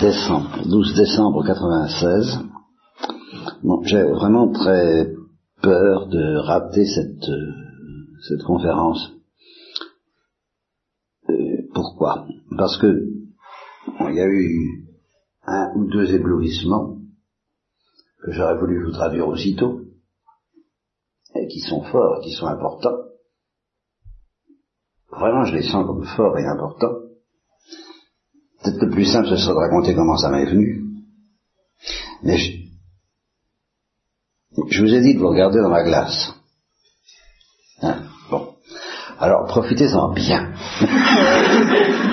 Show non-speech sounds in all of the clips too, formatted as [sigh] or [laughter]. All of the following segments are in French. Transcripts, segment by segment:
décembre, 12 décembre 96. Bon, j'ai vraiment très peur de rater cette, euh, cette conférence. Euh, pourquoi? Parce que il y a eu un ou deux éblouissements que j'aurais voulu vous traduire aussitôt, et qui sont forts, qui sont importants. Vraiment, je les sens comme forts et importants. Peut-être le plus simple, ce serait de raconter comment ça m'est venu. Mais je, je, vous ai dit de vous regarder dans la glace. Hein bon. Alors, profitez-en bien. [laughs]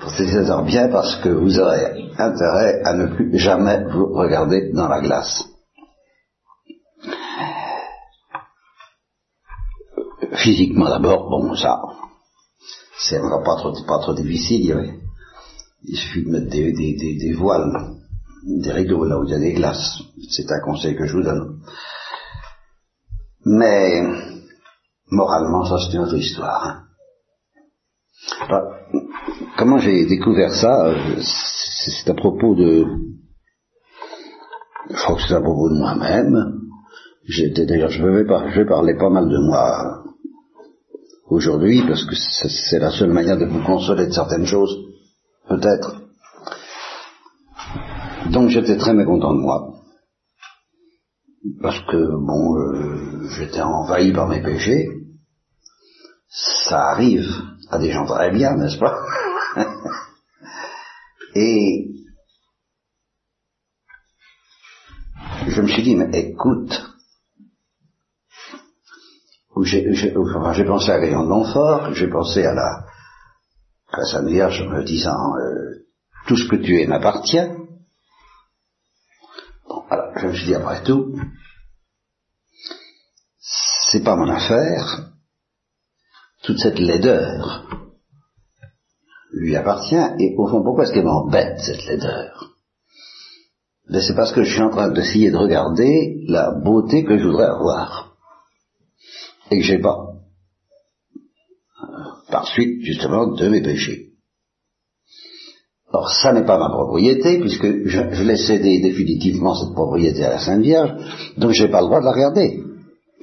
profitez-en bien parce que vous aurez intérêt à ne plus jamais vous regarder dans la glace. Physiquement d'abord, bon, ça, c'est pas trop, pas trop difficile. Il suffit de mettre des, des, des, voiles, des rideaux là où il y a des glaces. C'est un conseil que je vous donne. Mais moralement, ça c'est une autre histoire. Hein. Alors, comment j'ai découvert ça C'est à propos de... Je crois que c'est à propos de moi-même. J'étais d'ailleurs, je vais, je vais parler pas mal de moi aujourd'hui, parce que c'est la seule manière de vous consoler de certaines choses, peut-être. Donc j'étais très mécontent de moi, parce que, bon, euh, j'étais envahi par mes péchés. Ça arrive à des gens très bien, n'est-ce pas? [laughs] Et je me suis dit, mais écoute, j'ai pensé à Gaillon de Montfort, j'ai pensé à la, à Sainte Vierge me disant euh, tout ce que tu es m'appartient. Bon, alors je me suis dit après tout, c'est pas mon affaire, toute cette laideur lui appartient, et au fond, pourquoi est-ce qu'elle m'embête, cette laideur? Ben, C'est parce que je suis en train d'essayer de regarder la beauté que je voudrais avoir et que j'ai pas. Par suite, justement, de mes péchés. Or, ça n'est pas ma propriété, puisque je, l'ai cédé définitivement cette propriété à la Sainte Vierge, donc je n'ai pas le droit de la regarder.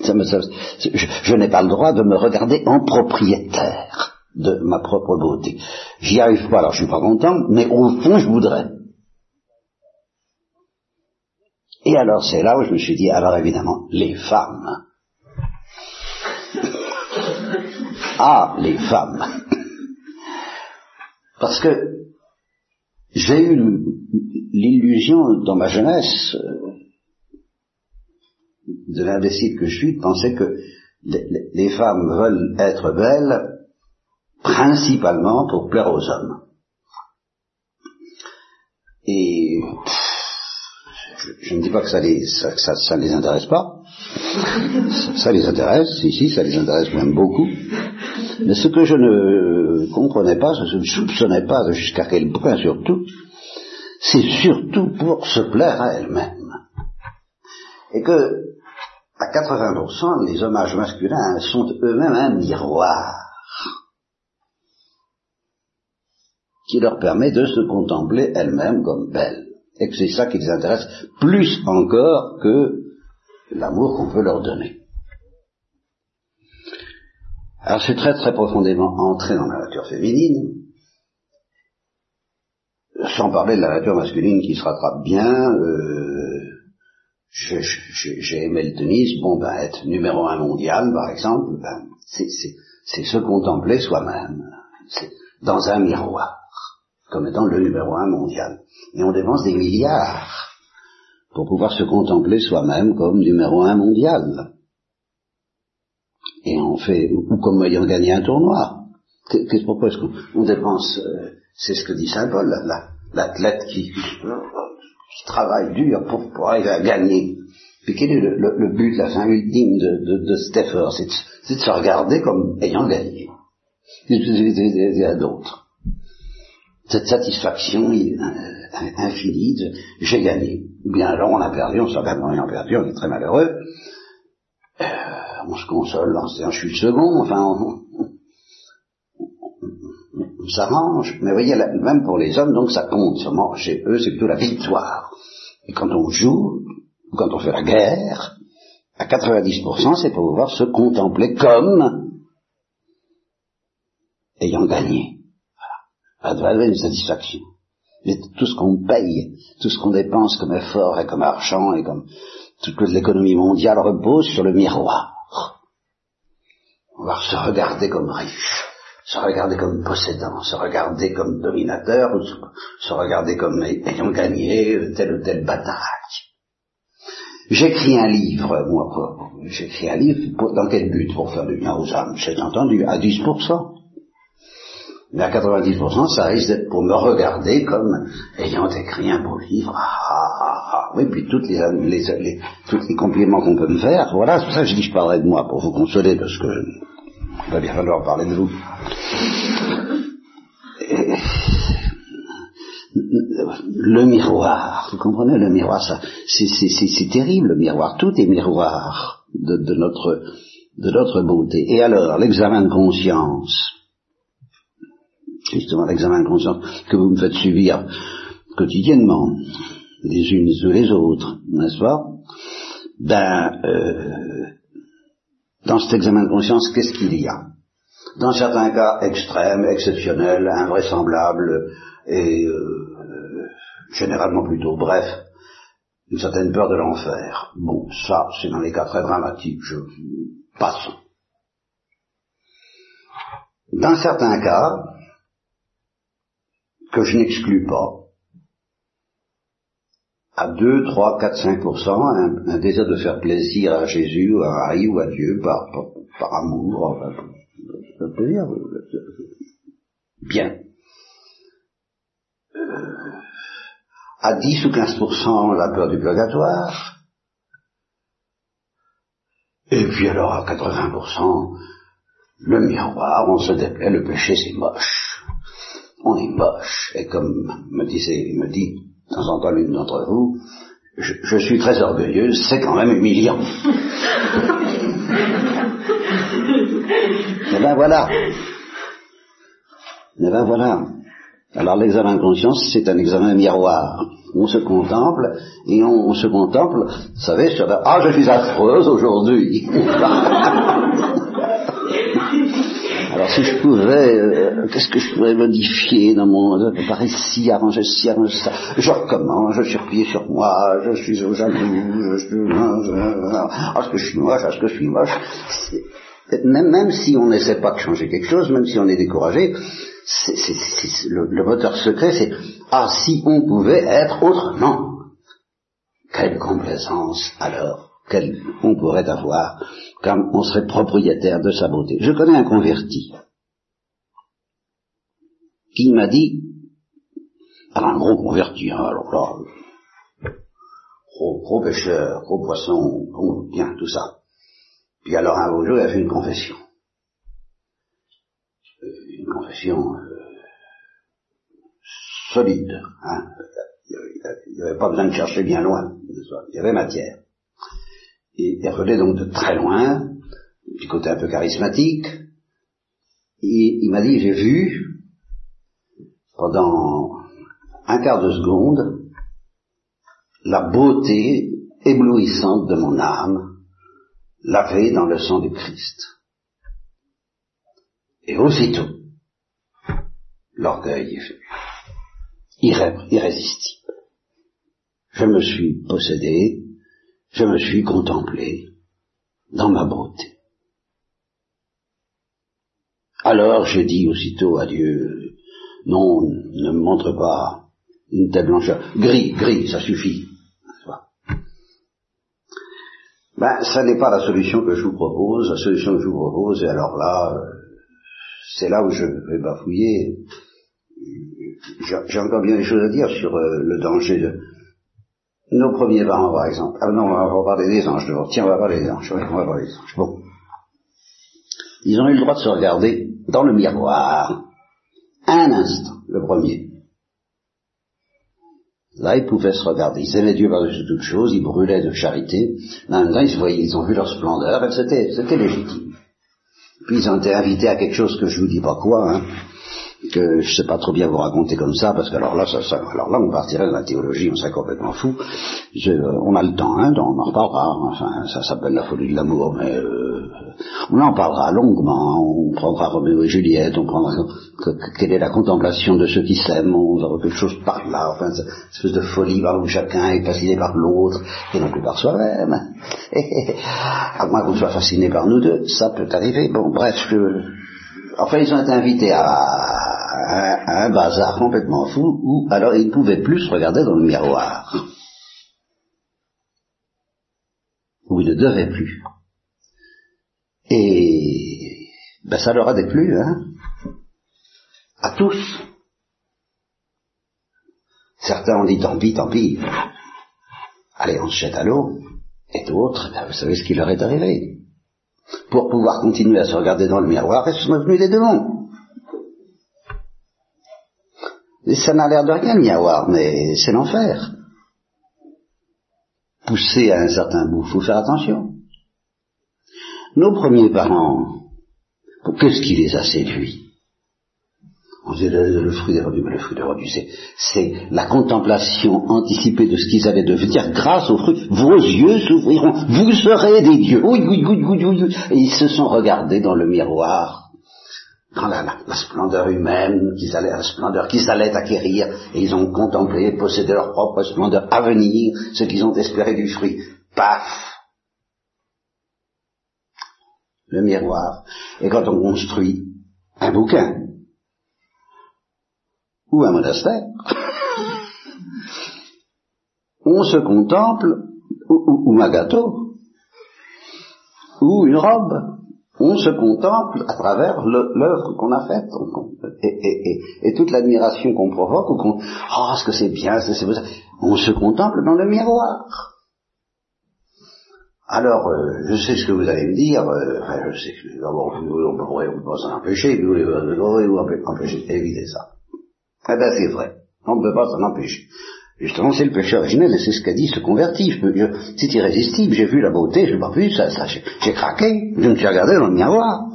Ça me, ça, je, je n'ai pas le droit de me regarder en propriétaire de ma propre beauté. J'y arrive pas, alors je suis pas content, mais au fond, je voudrais. Et alors, c'est là où je me suis dit, alors évidemment, les femmes Ah, les femmes. [laughs] Parce que j'ai eu l'illusion dans ma jeunesse euh, de l'imbécile que je suis de penser que les femmes veulent être belles principalement pour plaire aux hommes. Et je, ne dis pas que ça les, ça, les intéresse pas. Ça, les intéresse, si, si, ça les intéresse même beaucoup. Mais ce que je ne comprenais pas, ce que je ne soupçonnais pas jusqu'à quel point surtout, c'est surtout pour se plaire à elle-même. Et que, à 80%, les hommages masculins sont eux-mêmes un miroir qui leur permet de se contempler elles-mêmes comme belles et que c'est ça qui les intéresse plus encore que l'amour qu'on peut leur donner. Alors c'est très très profondément entré dans la nature féminine, sans parler de la nature masculine qui se rattrape bien. Euh, j'ai aimé le tennis, bon ben être numéro un mondial par exemple, ben, c'est se contempler soi-même, dans un miroir comme étant le numéro un mondial. Et on dépense des milliards pour pouvoir se contempler soi-même comme numéro un mondial. Et fait, ou comme ayant gagné un tournoi. Qu'est-ce pourquoi est-ce dépense, euh, c'est ce que dit Saint Paul, l'athlète qui, travaille dur pour, arriver à gagner. Puis quel est le, but, la fin ultime de, de, C'est de, se regarder comme ayant gagné. Y a d'autres cette satisfaction euh, infinie de j'ai gagné. Bien alors on a perdu, on s'en ayant perdu, on est très malheureux. Euh, on se console en se disant je suis le second, enfin on s'arrange. Mais vous voyez, même pour les hommes, donc ça compte. Seulement, chez eux, c'est plutôt la victoire. Et quand on joue, quand on fait la guerre, à 90%, c'est pour pouvoir se contempler comme ayant gagné. Voilà. Ça doit une satisfaction. Mais tout ce qu'on paye, tout ce qu'on dépense comme effort et comme argent et comme toute l'économie mondiale repose sur le miroir. Va se regarder comme riche, se regarder comme possédant, se regarder comme dominateur, se regarder comme ayant gagné telle ou telle bataille. J'écris un livre, moi, j'écris un livre, dans quel but? Pour faire du bien aux âmes, j'ai entendu, à 10%. Mais à 90%, ça risque d'être pour me regarder comme ayant écrit un beau livre. Ah. Oui, puis toutes les, les, tous les compliments qu'on peut me faire, voilà, c'est pour ça que je dis je parlerai de moi, pour vous consoler, parce que il va bien falloir parler de vous. le miroir, vous comprenez, le miroir, ça, c'est terrible, le miroir, tout est miroir de, de, notre, de notre beauté. Et alors, l'examen de conscience, justement l'examen de conscience que vous me faites subir quotidiennement, les unes ou les autres, n'est-ce pas? Ben, euh, dans cet examen de conscience, qu'est-ce qu'il y a? Dans certains cas extrêmes, exceptionnels, invraisemblables et euh, généralement plutôt bref, une certaine peur de l'enfer. Bon, ça, c'est dans les cas très dramatiques, je passe. Dans certains cas, que je n'exclus pas, à 2, 3, 4, 5%, un, désir de faire plaisir à Jésus, à Marie ou à Dieu par, par, amour, ça plaisir. Bien. Euh, à 10 ou 15% la peur du purgatoire, et puis alors à 80%, le miroir, on se déplaît, le péché c'est moche on est moche. Et comme me disait, me dit de temps en temps l'une d'entre vous, je, suis très orgueilleuse, c'est quand même humiliant. [laughs] Eh ben voilà. Eh ben voilà. Alors l'examen de conscience, c'est un examen miroir. On se contemple, et on, se contemple, vous savez, sur la... Ah, je suis affreuse aujourd'hui. [laughs] Alors si je pouvais, euh, qu'est-ce que je pourrais modifier dans mon... Par ici, arranger ci, arranger ça? Je recommence, je suis replié sur moi, je suis au jaloux, je suis... Ah, ce que je suis moche, ah, ce que je suis moche. Même, même si on n'essaie pas de changer quelque chose, même si on est découragé, le, le moteur secret, c'est ah si on pouvait être autrement. Quelle complaisance alors qu'on pourrait avoir quand on serait propriétaire de sa beauté. Je connais un converti qui m'a dit, alors un gros converti, hein, alors là, gros, gros pêcheur, gros poisson, tout ça. Puis alors un beau jour, il a fait une confession. Euh, une confession euh, solide. Hein. Il n'y avait pas besoin de chercher bien loin. Il y avait matière il revenait donc de très loin, du côté un peu charismatique, et il m'a dit, j'ai vu, pendant un quart de seconde, la beauté éblouissante de mon âme, lavée dans le sang du Christ. Et aussitôt, l'orgueil est venu, irrésistible. Je me suis possédé je me suis contemplé dans ma beauté. Alors j'ai dit aussitôt à Dieu, non, ne me montre pas une telle blancheur. Gris, gris, ça suffit. Ben, ça n'est pas la solution que je vous propose. La solution que je vous propose, et alors là, c'est là où je vais bafouiller. J'ai encore bien des choses à dire sur euh, le danger de, nos premiers parents, par exemple. Ah non, on va parler des anges d'abord. Tiens, on va parler des anges. on va parler des anges. Bon. Ils ont eu le droit de se regarder dans le miroir. Un instant, le premier. Là, ils pouvaient se regarder. Ils aimaient Dieu par-dessus toute chose, ils brûlaient de charité. En même temps, ils, voyaient, ils ont vu leur splendeur, c'était, c'était légitime. Puis ils ont été invités à quelque chose que je vous dis pas quoi, hein. Que je sais pas trop bien vous raconter comme ça, parce que alors là, ça, alors là, on partirait dans la théologie, on serait complètement fou. on a le temps, hein, on en reparlera. Enfin, ça s'appelle la folie de l'amour, mais euh, on en parlera longuement. On prendra Roméo et Juliette, on prendra quelle est la contemplation de ceux qui s'aiment, on verra quelque chose par là. Enfin, cette espèce de folie par où chacun est fasciné par l'autre et non plus par soi-même. [laughs] à moins qu'on soit fasciné par nous deux, ça peut arriver. Bon, bref, je, enfin, ils ont été invités un, bazar complètement fou où alors il ne pouvait plus se regarder dans le miroir. Où il ne devait plus. Et ben ça leur a déplu, hein, à tous. Certains ont dit tant pis, tant pis. Allez, on se jette à l'eau. Et d'autres, ben, vous savez ce qui leur est arrivé. Pour pouvoir continuer à se regarder dans le miroir, ils sont devenus des démons. Ça n'a l'air de rien de miroir, mais c'est l'enfer. Poussé à un certain bout, faut faire attention. Nos premiers parents, qu'est-ce qui les a séduits? Le, fruit des rebuts, mais le fruit des rebuts, c'est la contemplation anticipée de ce qu'ils allaient devenir grâce au fruit. Vos yeux s'ouvriront, vous serez des dieux. Oui, oui, oui, oui. Et ils se sont regardés dans le miroir dans la, splendeur humaine, qu'ils allaient, la splendeur qu'ils allaient acquérir, et ils ont contemplé, possédé leur propre splendeur à venir, ce qu'ils ont espéré du fruit. Paf Le miroir. Et quand on construit un bouquin, ou un monastère, [laughs] on se contemple, ou un gâteau, ou une robe, on se contemple à travers l'œuvre qu'on a faite. Et, toute l'admiration qu'on provoque ou qu'on oh ce que c'est bien c'est ça on se contemple dans le miroir. Alors euh, je sais ce que vous allez me dire euh, enfin, je sais que d'abord on peut pas s'en empêcher vous vous empêcher d'éviter ça. Eh bien c'est vrai on ne peut pas s'en empêcher Justement, c'est le péché originel, et c'est ce qu'a dit se convertit. C'est irrésistible, j'ai vu la beauté, je n'ai pas vu, ça, ça j'ai craqué, je me suis regardé dans le miroir.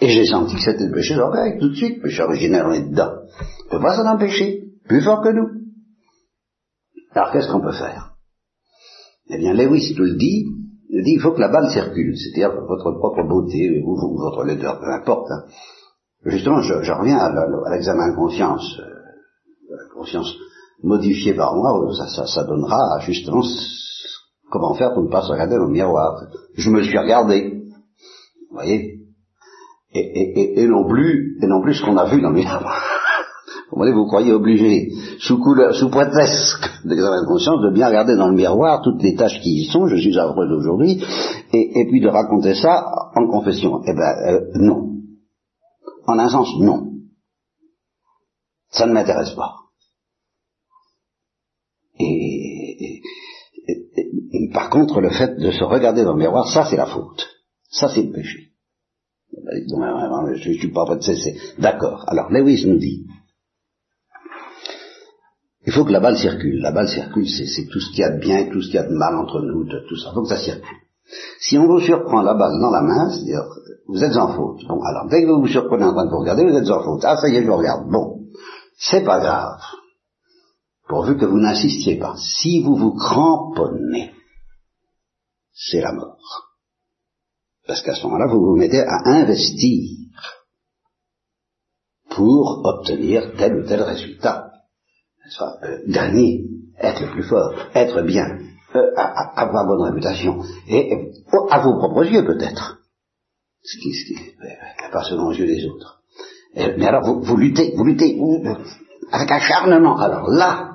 Et j'ai senti que c'était le péché d'orgueil, tout de suite, le péché originel, on est dedans. On ne peut pas s'en empêcher, plus fort que nous. Alors qu'est-ce qu'on peut faire? Eh bien, Lewis nous le dit, il dit il faut que la balle circule, c'est-à-dire votre propre beauté, ou, votre laideur, peu importe. Hein. Justement, je, reviens à, l'examen de conscience, euh, conscience modifié par moi, ça, ça, donnera justement comment faire pour ne pas se regarder dans le miroir. Je me suis regardé, vous voyez, et, non plus, et non plus ce qu'on a vu dans le miroir. [laughs] vous croyez obligé, sous couleur, sous prétexte d'examen de conscience, de bien regarder dans le miroir toutes les tâches qui y sont, je suis affreux d'aujourd'hui, et, puis de raconter ça en confession. Eh ben, euh, non. En un sens, non. Ça ne m'intéresse pas. Et, par contre, le fait de se regarder dans le miroir, ça c'est la faute. Ça c'est le péché. Je ne suis pas en de cesser. D'accord. Alors Lewis nous dit, il faut que la balle circule. La balle circule, c'est tout ce qu'il y a de bien tout ce qu'il y a de mal entre nous, tout ça. Il faut que ça circule. Si on vous surprend la balle dans la main, c'est-à-dire, vous êtes en faute. Bon, alors dès que vous vous surprenez en train de vous regarder, vous êtes en faute. Ah, ça y est, je vous regarde. Bon, c'est pas grave pourvu que vous n'insistiez pas. Si vous vous cramponnez, c'est la mort. Parce qu'à ce moment-là, vous vous mettez à investir pour obtenir tel ou tel résultat. Euh, gagner, être le plus fort, être bien, euh, avoir bonne réputation, et, à vos propres yeux peut-être. Ce qui, ce qui euh, pas selon les yeux des autres. mais alors vous, vous luttez, vous luttez avec acharnement. Alors là,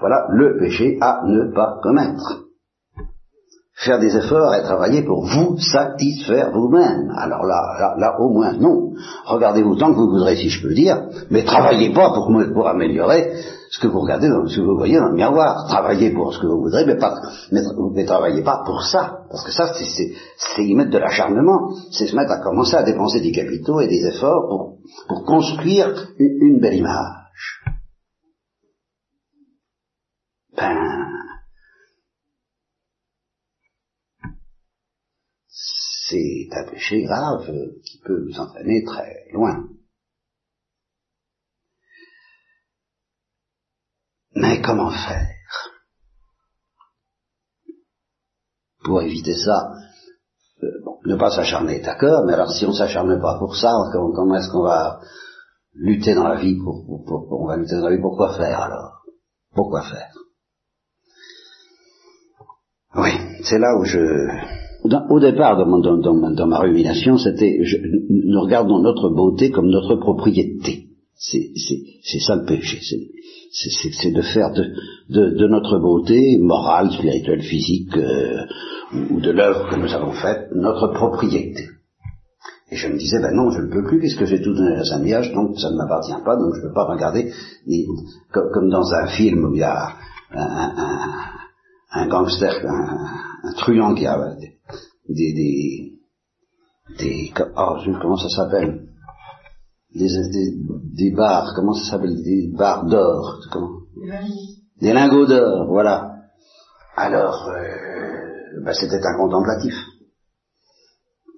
voilà le péché à ne pas commettre. Faire des efforts et travailler pour vous satisfaire vous-même. Alors là, là, au moins, non. Regardez-vous tant que vous voudrez, si je peux dire, mais travaillez pas pour, pour améliorer ce que vous regardez, dans, ce que vous voyez dans le miroir. Travaillez pour ce que vous voudrez, mais, pas, mais, travaillez pas pour ça. Parce que ça, c'est y mettre de l'acharnement. C'est se mettre à commencer à dépenser des capitaux et des efforts pour, pour construire une belle image. Eh ben, c'est un péché grave qui peut nous entraîner très loin. Mais comment faire Pour éviter ça, euh, ne pas s'acharner, d'accord, mais alors si on ne s'acharne pas pour ça, comment, est-ce qu'on va lutter dans la vie pour, on va lutter dans la vie pour quoi faire alors? Pourquoi faire? Oui, c'est là où je... au départ, dans, ma rumination, c'était, nous regardons notre beauté comme notre propriété. C'est ça le péché, c'est de faire de, de, notre beauté morale, spirituelle, physique, euh, ou de l'œuvre que nous avons faite, notre propriété. Et je me disais, ben non, je ne peux plus, puisque j'ai tout donné à Saint-Miage, donc ça ne m'appartient pas, donc je ne peux pas regarder, comme, dans un film où il y a un, gangster, un, truand qui a des, des, des, oh, comment ça s'appelle. Des, des, des, bars, comment ça s'appelle? Des bars d'or, comment? Des lingots. D'or, voilà. Alors, euh, ben c'était un contemplatif.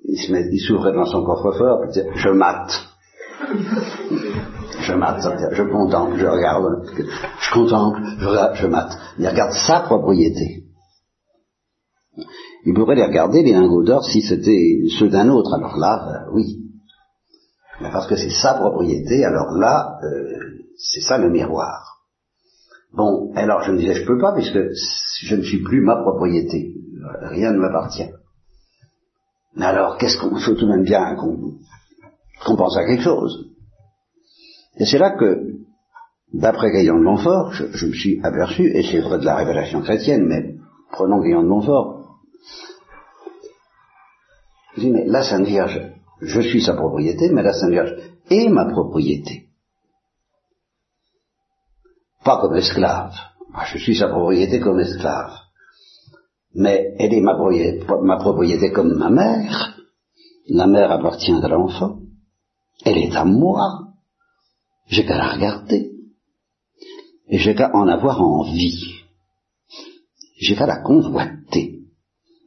Il s'ouvrait dans son coffre-fort, je mate. Je mate, je contemple, je regarde, je contemple, je je mate. Il regarde sa propriété. Il pourrait les regarder, les lingots d'or, si c'était ceux d'un autre, alors là, euh, oui. Mais parce que c'est sa propriété, alors là, euh, c'est ça le miroir. Bon, alors je me disais, je peux pas, puisque je ne suis plus ma propriété. Rien ne m'appartient. Mais alors, qu'est-ce qu'on faut tout de même bien qu'on pense à quelque chose? Et c'est là que, d'après Gaillon de Montfort, je, me suis aperçu, et c'est vrai de la révélation chrétienne, mais prenons Gaillon de Montfort, je dis, mais la Sainte Vierge, je suis sa propriété, mais la Sainte Vierge est ma propriété. Pas comme esclave. Moi, je suis sa propriété comme esclave mais elle est ma propriété, comme ma mère. La mère appartient à l'enfant. Elle est à moi. J'ai qu'à la regarder. Et j'ai qu'à en avoir envie. J'ai qu'à la convoiter.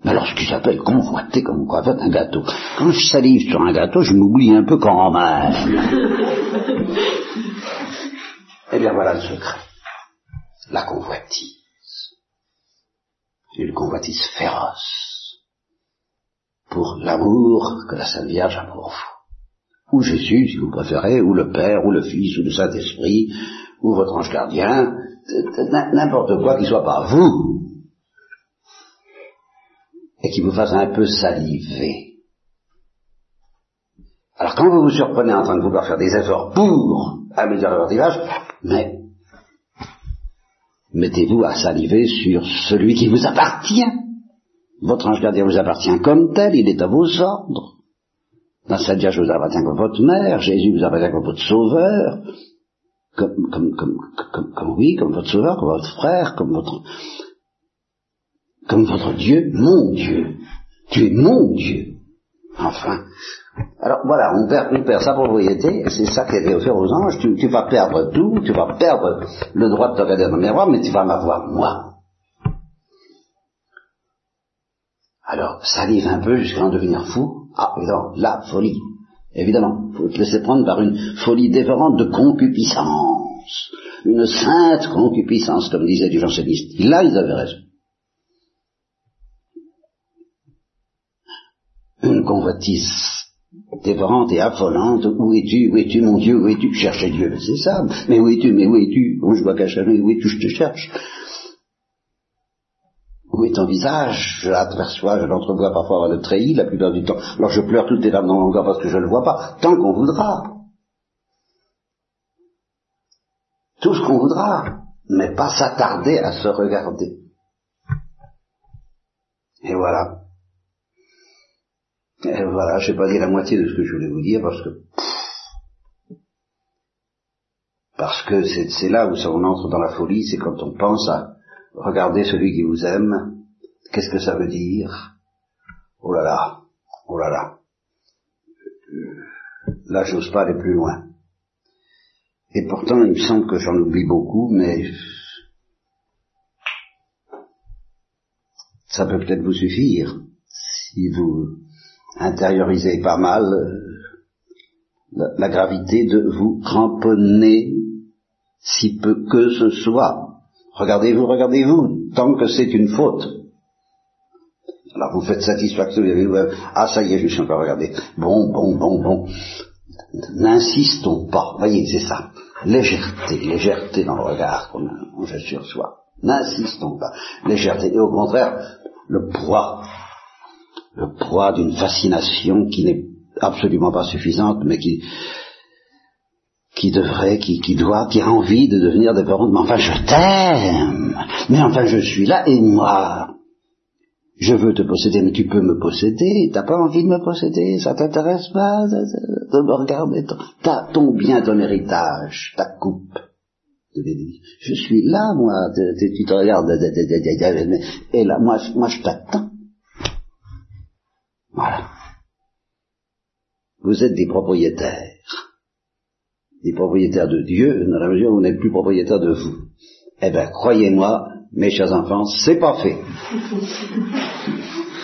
Mais alors, ce qui s'appelle convoiter, comme quoi fait un gâteau. Quand je salive sur un gâteau, je m'oublie un peu quand même. [laughs] eh bien, voilà le secret. La convoitise une convoitise féroce pour l'amour que la Sainte Vierge a pour vous. Ou Jésus, si vous préférez, ou le Père, ou le Fils, ou le Saint-Esprit, ou votre ange gardien, n'importe quoi qui soit pas vous, et qui vous fasse un peu saliver. Alors quand vous vous surprenez en train de vouloir faire des efforts pour améliorer votre image, mais mettez-vous à saliver sur celui qui vous appartient. Votre ange gardien vous appartient comme tel, il est à vos ordres. Dans cette je vous appartient comme votre mère, Jésus vous appartient comme votre sauveur, comme, comme, comme, comme, oui, comme votre sauveur, comme votre frère, comme votre, comme votre Dieu, mon Dieu. Tu es mon Dieu. Enfin, alors voilà, on perd, on perd sa propriété, c'est ça qui est offert aux anges, tu, vas perdre tout, tu vas perdre le droit de te regarder dans le miroir, mais tu vas m'avoir moi. Alors, salive un peu jusqu'à en devenir fou. Ah, évidemment, la folie. Évidemment, faut te laisser prendre par une folie dévorante de concupiscence. Une sainte concupiscence, comme disait du janséniste. Là, ils avaient raison. Une convoitise dévorante et affolante. Où es-tu Où es-tu, mon Dieu Où es-tu? Cherchez Dieu, c'est ça. Mais où es-tu Mais où es-tu? Je vois qu'à où es-tu? Je te cherche. Où est ton visage Je l'aperçois, je l'entrevois parfois le treillis la plupart du temps. Alors je pleure toutes les larmes dans mon corps parce que je ne le vois pas, tant qu'on voudra. Tout ce qu'on voudra, mais pas s'attarder à se regarder. Et voilà. Et voilà, je n'ai pas dit la moitié de ce que je voulais vous dire parce que parce que c'est là où on entre dans la folie, c'est quand on pense à regarder celui qui vous aime. Qu'est-ce que ça veut dire? Oh là là, oh là là. Là, j'ose pas aller plus loin. Et pourtant, il me semble que j'en oublie beaucoup, mais ça peut peut-être vous suffire si vous intériorisez pas mal la, gravité de vous cramponner si peu que ce soit Regardez-vous, regardez-vous, tant que c'est une faute. Alors vous faites satisfaction, vous avez ah ça y est, je suis encore regardé. Bon, bon, bon, bon. N'insistons pas, voyez, c'est ça. Légèreté, légèreté dans le regard qu'on fait sur soi. N'insistons pas. Légèreté. Et au contraire, le poids. Le poids d'une fascination qui n'est absolument pas suffisante, mais qui, qui devrait, qui, qui doit, qui a envie de devenir des parents. Mais enfin, je t'aime. Mais enfin, je suis là et moi. Je veux te posséder, mais tu peux me posséder. T'as pas envie de me posséder Ça t'intéresse pas de me regarder T'as ton bien, ton héritage, ta coupe. Je suis là, moi. Tu te regardes. Et là, moi, moi, je t'attends. Voilà. Vous êtes des propriétaires des propriétaires de Dieu dans la mesure où vous n'êtes plus propriétaire de vous. Eh bien, croyez-moi, mes chers enfants, c'est pas fait. [laughs]